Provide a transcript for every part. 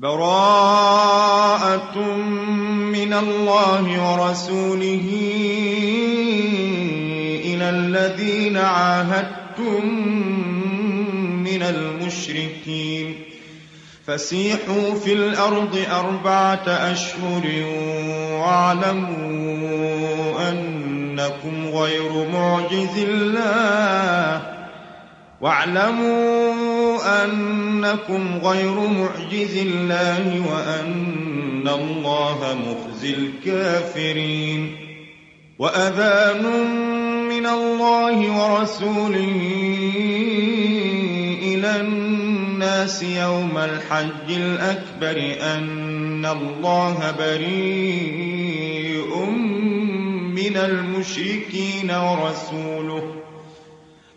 براءة من الله ورسوله إلى الذين عاهدتم من المشركين. فسيحوا في الأرض أربعة أشهر واعلموا أنكم غير معجز الله. واعلموا أنكم غير معجز الله وأن الله مخزي الكافرين وأذان من الله ورسوله إلى الناس يوم الحج الأكبر أن الله بريء من المشركين ورسوله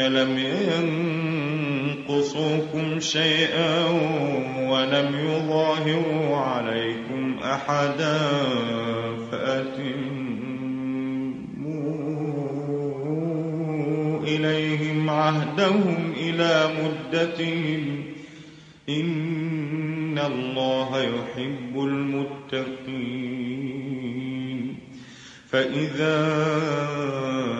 لم ينقصوكم شيئا ولم يظاهروا عليكم أحدا فأتموا إليهم عهدهم إلى مدتهم إن الله يحب المتقين فإذا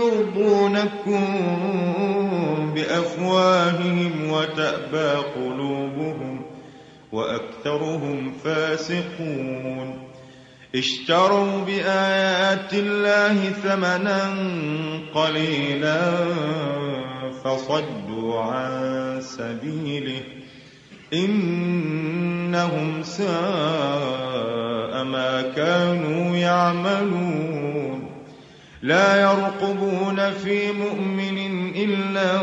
يرضونكم بأفواههم وتأبى قلوبهم وأكثرهم فاسقون. اشتروا بآيات الله ثمنا قليلا فصدوا عن سبيله إنهم ساء ما كانوا يعملون. لا يرقبون في مؤمن إلا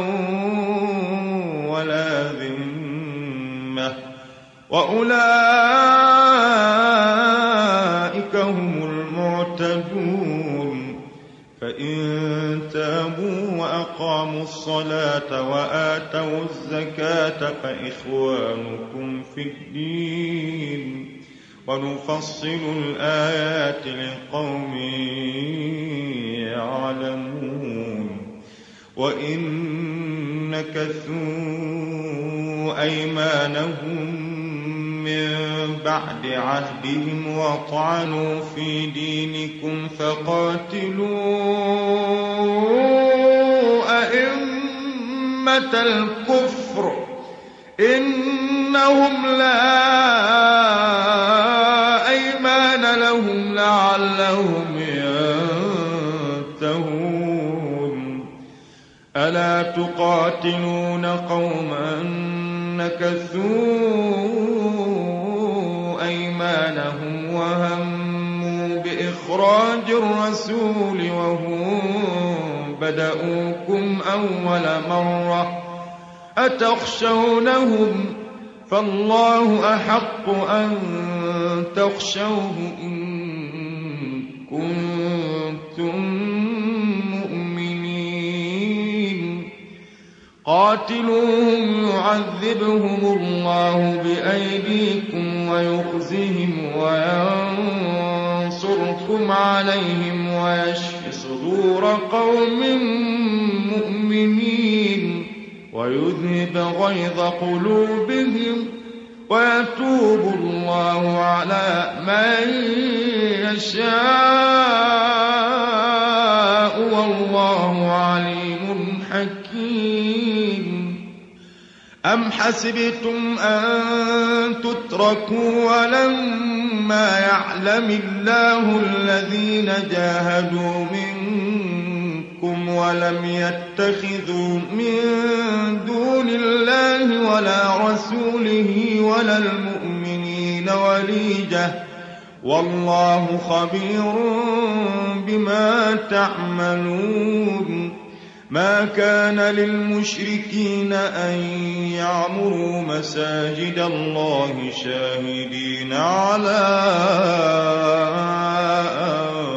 ولا ذمة. وأولئك هم المعتدون. فإن تابوا وأقاموا الصلاة وآتوا الزكاة فإخوانكم في الدين. ونفصل الآيات لقوم يعلمون. وإن نكثوا أيمانهم من بعد عهدهم وطعنوا في دينكم فقاتلوا أئمة الكفر إنهم لا لهم لعلهم ينتهون. ألا تقاتلون قوما نكثوا أيمانهم وهموا بإخراج الرسول وهم بدأوكم أول مرة. أتخشونهم فالله أحق أن تخشوه إن كنتم مؤمنين. قاتلوهم يعذبهم الله بأيديكم ويخزهم وينصركم عليهم ويشف صدور قوم مؤمنين. ويذهب غيظ قلوبهم ويتوب الله على من يشاء والله عليم حكيم. أم حسبتم أن تتركوا ولما يعلم الله الذين جاهدوا منكم ولم يتخذوا من دون الله ولا رسوله ولا المؤمنين وليجة. والله خبير بما تعملون. ما كان للمشركين أن يعمروا مساجد الله شاهدين على أنفسهم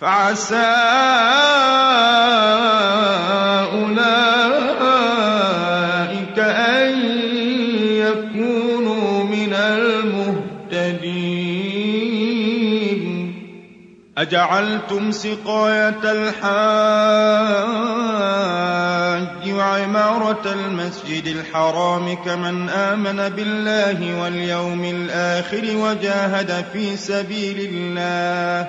فعسى أولئك أن يكونوا من المهتدين. أجعلتم سقاية الحاج وعمارة المسجد الحرام كمن آمن بالله واليوم الآخر وجاهد في سبيل الله.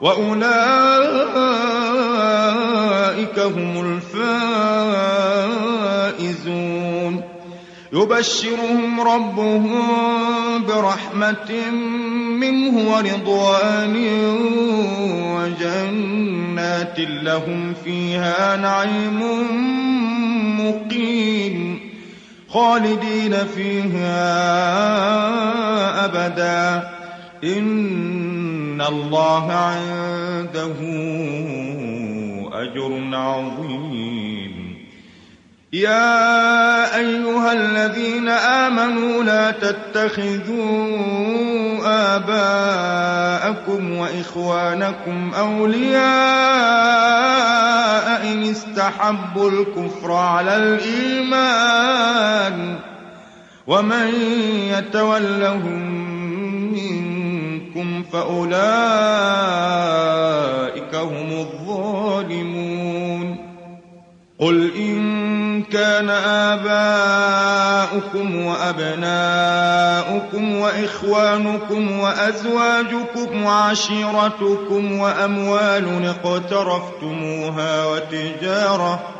وأولئك هم الفائزون. يبشرهم ربهم برحمة منه ورضوان وجنات لهم فيها نعيم مقيم. خالدين فيها أبدا. إن الله عنده أجر عظيم. يا أيها الذين آمنوا لا تتخذوا آباءكم وإخوانكم أولياء إن استحبوا الكفر على الإيمان ومن يتولهم منكم فأولئك هم الظالمون. قل إن كان آباؤكم وأبناؤكم وإخوانكم وأزواجكم وعشيرتكم وأموال اقترفتموها وتجارة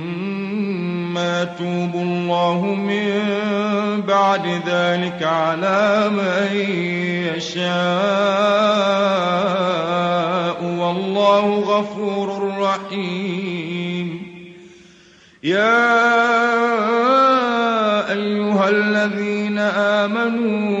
يتوب الله من بعد ذلك على من يشاء والله غفور رحيم. يا أيها الذين آمنوا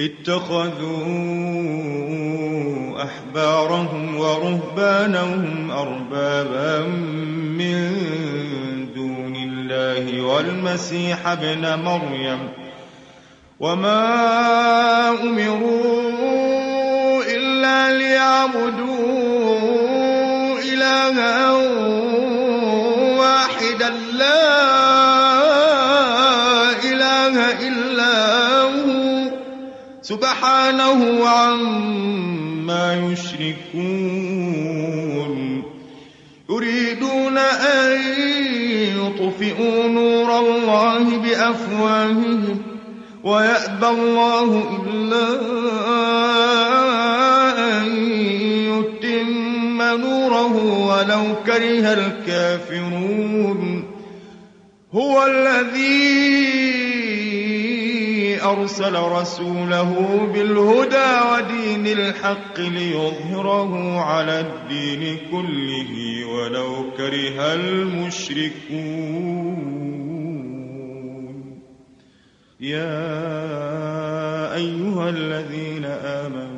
اتخذوا أحبارهم ورهبانهم أربابا من دون الله والمسيح ابن مريم وما أمروا إلا ليعبدوا إلها واحدا لا سبحانه عما يشركون. يريدون أن يطفئوا نور الله بأفواههم ويأبى الله إلا أن يتم نوره ولو كره الكافرون. هو الذي أرسل رسوله بالهدى ودين الحق ليظهره على الدين كله ولو كره المشركون. يا أيها الذين آمنوا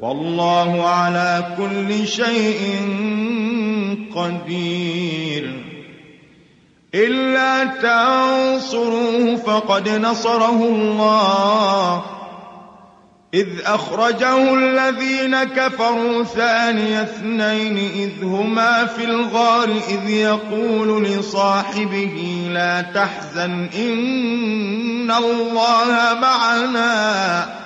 والله على كل شيء قدير. إلا تنصروه فقد نصره الله. إذ أخرجه الذين كفروا ثاني اثنين إذ هما في الغار إذ يقول لصاحبه لا تحزن إن الله معنا.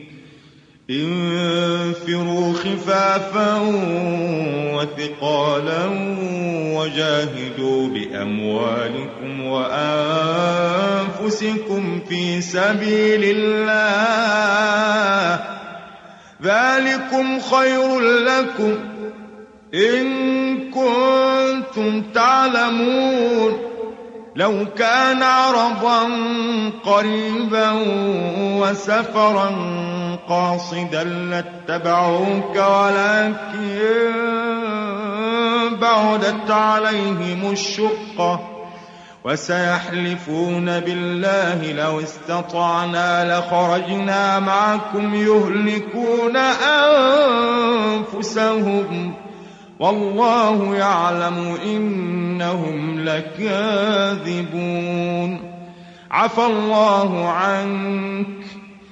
انفروا خفافا وثقالا وجاهدوا بأموالكم وأنفسكم في سبيل الله. ذلكم خير لكم إن كنتم تعلمون. لو كان عرضا قريبا وسفرا قاصدا لاتبعوك ولكن بعدت عليهم الشقة وسيحلفون بالله لو استطعنا لخرجنا معكم يهلكون أنفسهم والله يعلم إنهم لكاذبون عفى الله عنك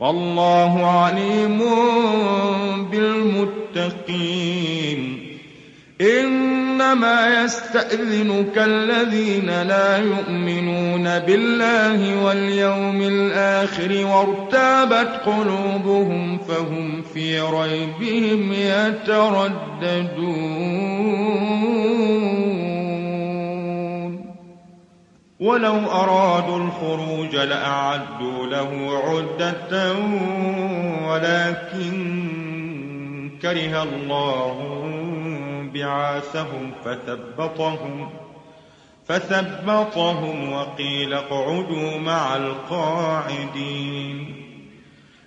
والله عليم بالمتقين. إنما يستأذنك الذين لا يؤمنون بالله واليوم الآخر وارتابت قلوبهم فهم في ريبهم يترددون. ولو أرادوا الخروج لأعدوا له عدة ولكن كره الله بعاثهم فثبطهم فثبطهم وقيل اقعدوا مع القاعدين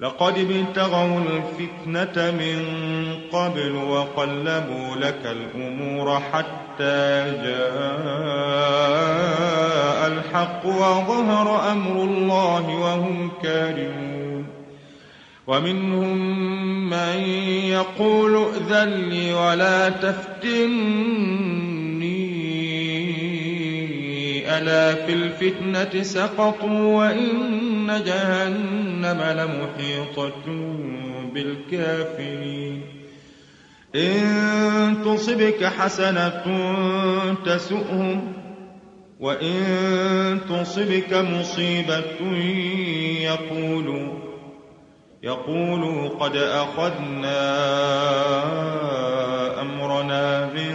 لقد ابتغوا الفتنة من قبل وقلبوا لك الأمور حتى جاء الحق وظهر أمر الله وهم كارهون. ومنهم من يقول ائذن لي ولا تفتني ألا في الفتنة سقطوا وإن جهنم لمحيطة بالكافرين. إن تصبك حسنة تسؤهم وإن تصبك مصيبة يقولوا يقولوا قد أخذنا أمرنا من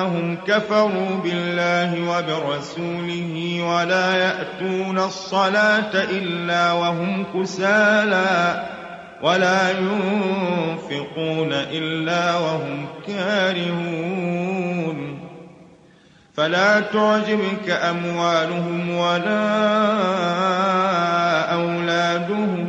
أنهم كفروا بالله وبرسوله ولا يأتون الصلاة إلا وهم كسالى ولا ينفقون إلا وهم كارهون. فلا تعجبك أموالهم ولا أولادهم.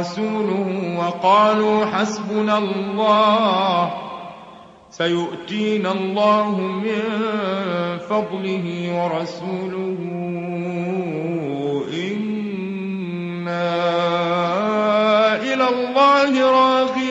ورسوله وقالوا حسبنا الله سيؤتينا الله من فضله ورسوله إنا إلى الله راغبون.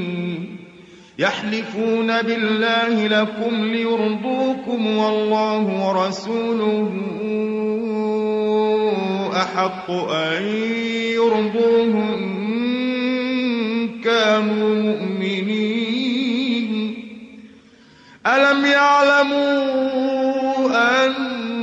يحلفون بالله لكم ليرضوكم والله ورسوله أحق أن يرضوه إن كانوا مؤمنين. ألم يعلموا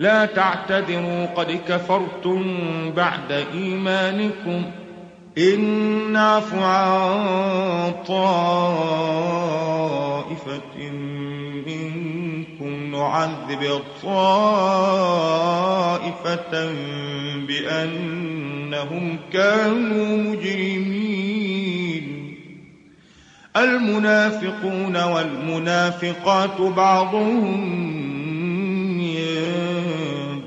لا تعتذروا قد كفرتم بعد إيمانكم. إن نعف عن طائفة منكم نعذب طائفة بأنهم كانوا مجرمين. المنافقون والمنافقات بعضهم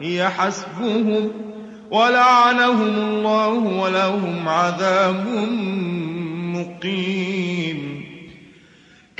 هي حسبهم ولعنهم الله ولهم عذاب مقيم.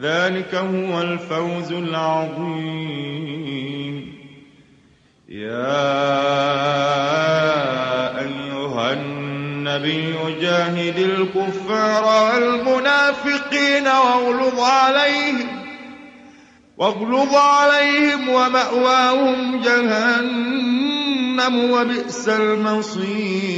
ذلك هو الفوز العظيم. يا أيها النبي جاهد الكفار والمنافقين واغلظ عليهم واغلظ عليهم ومأواهم جهنم وبئس المصير.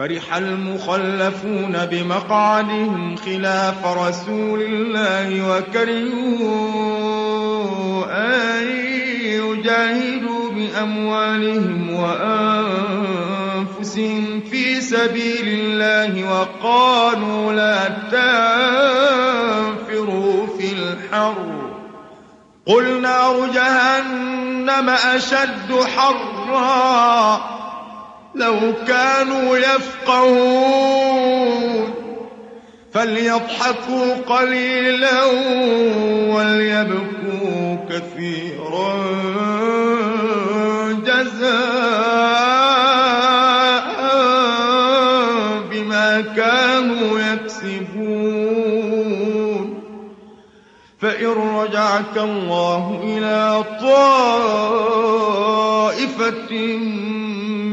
فرح المخلفون بمقعدهم خلاف رسول الله وكرهوا أن يجاهدوا بأموالهم وأنفسهم في سبيل الله وقالوا لا تنفروا في الحر. قل نار جهنم أشد حرًّا. لو كانوا يفقهون فليضحكوا قليلا وليبكوا كثيرا. جزاء بما كانوا يكسبون. فإن رجعك الله إلى طائفة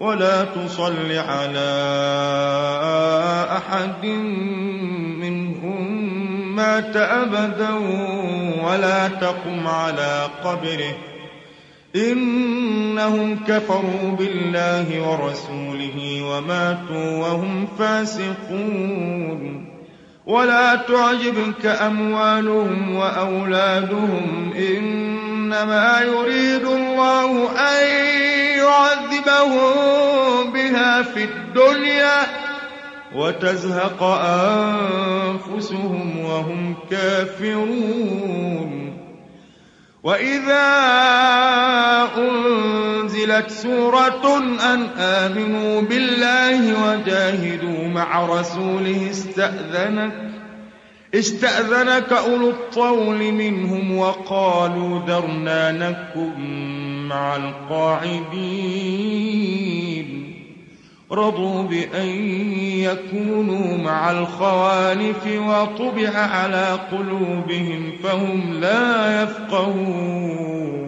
ولا تصل على أحد منهم مات أبدا ولا تقم على قبره. إنهم كفروا بالله ورسوله وماتوا وهم فاسقون. ولا تعجبك أموالهم وأولادهم إنما يريد الله أن يعذبهم بها في الدنيا وتزهق أنفسهم وهم كافرون. وإذا أنزلت سورة أن آمنوا بالله وجاهدوا مع رسوله استأذنك استأذنك أولو الطول منهم وقالوا ذرنا نكن مع القاعدين. رضوا بأن يكونوا مع الخوالف وطبع على قلوبهم فهم لا يفقهون.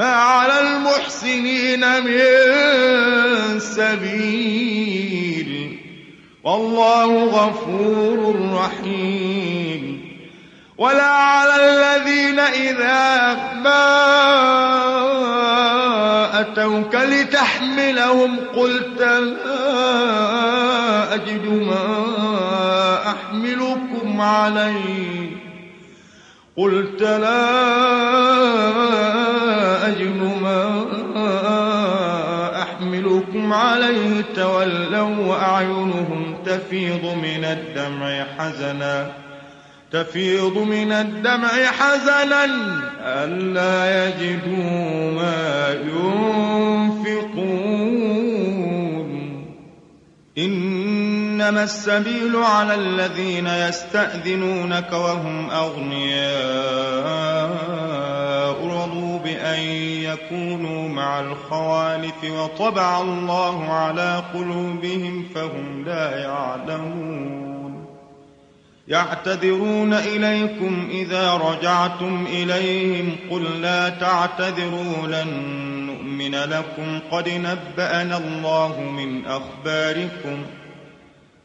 ما على المحسنين من سبيل. والله غفور رحيم. ولا على الذين إذا ما أتوك لتحملهم قلت لا أجد ما أحملكم عليه. قلت لا أجد ما أحملكم عليه تولوا وأعينهم تفيض من الدمع حزنا تفيض من الدمع حزنا ألا يجدوا ما ينفقون. إنما السبيل على الذين يستأذنونك وهم أغنياء رضوا بأن يكونوا مع الخوالف وطبع الله على قلوبهم فهم لا يعلمون يعتذرون إليكم إذا رجعتم إليهم قل لا تعتذروا لن نؤمن لكم قد نبأنا الله من أخباركم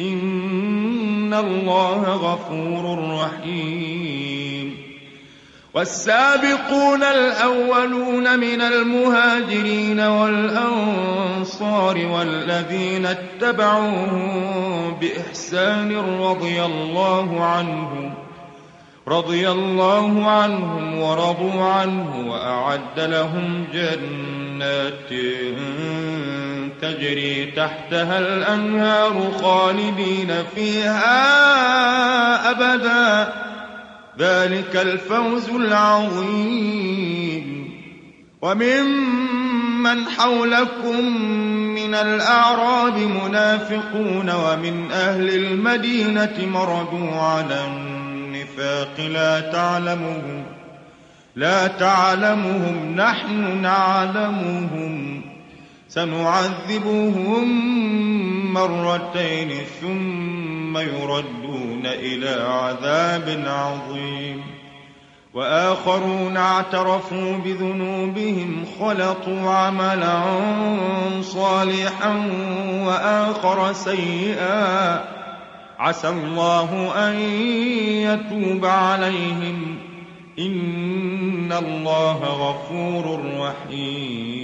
إن الله غفور رحيم. والسابقون الأولون من المهاجرين والأنصار والذين اتبعوهم بإحسان رضي الله عنهم رضي الله عنهم ورضوا عنه وأعد لهم جنات تجري تحتها الأنهار خالدين فيها أبدا. ذلك الفوز العظيم. وممن حولكم من الأعراب منافقون ومن أهل المدينة مردوا على النفاق. لا تعلمهم لا تعلمهم نحن نعلمهم. سنعذبهم مرتين ثم يردون إلى عذاب عظيم. وآخرون اعترفوا بذنوبهم خلطوا عملا صالحا وآخر سيئا. عسى الله أن يتوب عليهم. إن الله غفور رحيم.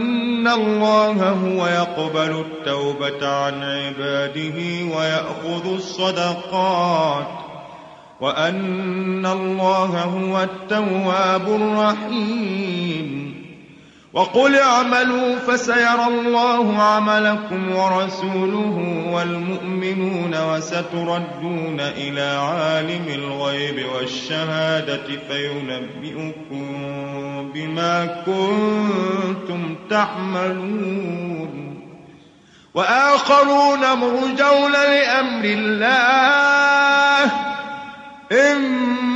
الله هو يقبل التوبة عن عباده ويأخذ الصدقات وأن الله هو التواب الرحيم وقل اعملوا فسيرى الله عملكم ورسوله والمؤمنون وستردون إلى عالم الغيب والشهادة فينبئكم بما كنتم تعملون. وآخرون مرجون لأمر الله.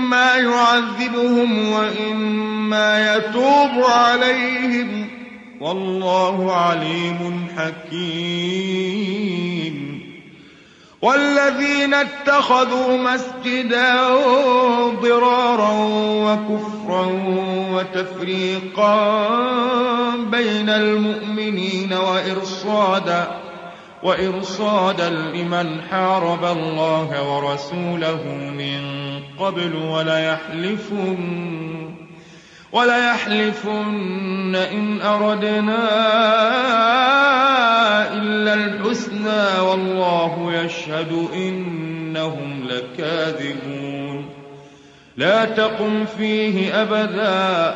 إما يعذبهم وإما يتوب عليهم. والله عليم حكيم. والذين اتخذوا مسجدا ضرارا وكفرا وتفريقا بين المؤمنين وإرصادا وإرصادا لمن حارب الله ورسوله من قبل وليحلفن وليحلفن إن أردنا إلا الحسنى والله يشهد إنهم لكاذبون. لا تقم فيه أبدا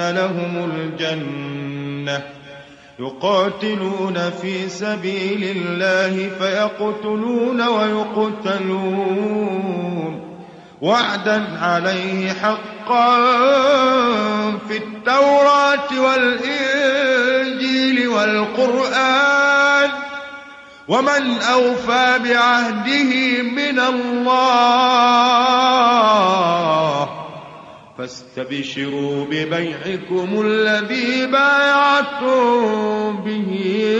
لهم الجنة يقاتلون في سبيل الله فيقتلون ويقتلون وعدا عليه حقا في التوراة والإنجيل والقرآن ومن أوفى بعهده من الله فاستبشروا ببيعكم الذي بايعتم به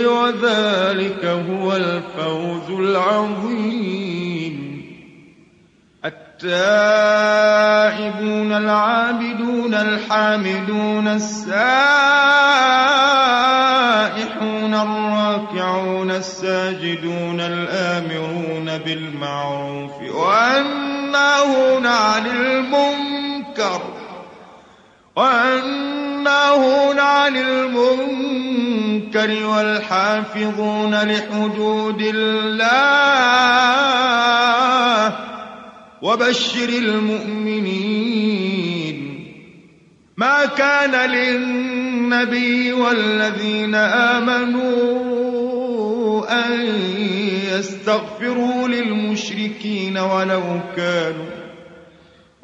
وذلك هو الفوز العظيم. التائبون العابدون الحامدون السائحون الراكعون الساجدون الآمرون بالمعروف والناهون عن المنكر والناهون عن المنكر والحافظون لحدود الله وبشر المؤمنين ما كان للنبي والذين آمنوا أن يستغفروا للمشركين ولو كانوا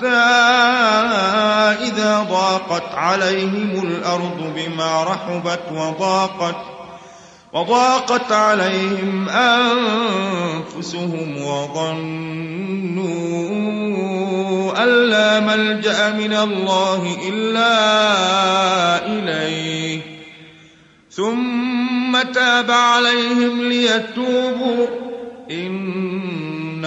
حتى إذا ضاقت عليهم الأرض بما رحبت وضاقت وضاقت عليهم أنفسهم وظنوا أن لا ملجأ من الله إلا إليه. ثم تاب عليهم ليتوبوا. إن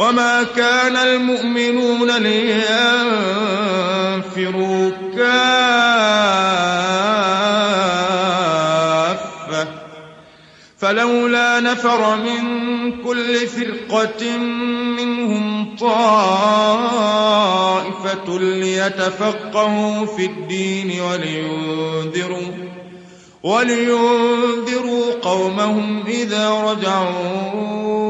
وما كان المؤمنون لينفروا كافة فلولا نفر من كل فرقة منهم طائفة ليتفقهوا في الدين ولينذروا ولينذروا قومهم إذا رجعوا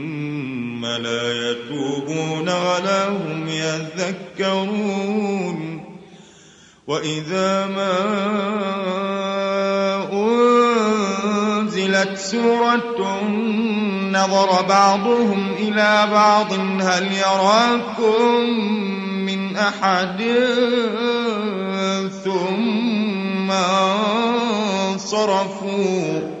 لا يتوبون ولا هم يذكرون. وإذا ما أنزلت سورة نظر بعضهم إلى بعض هل يراكم من أحد؟ ثم صرفوا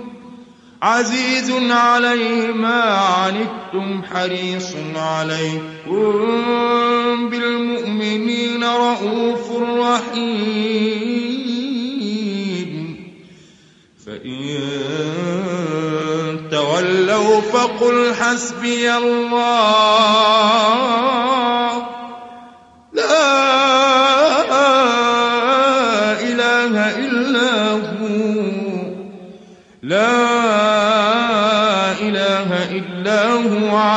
عزيز عليه ما عنتم حريص عليكم بالمؤمنين رؤوف رحيم. فإن تولوا فقل حسبي الله. لا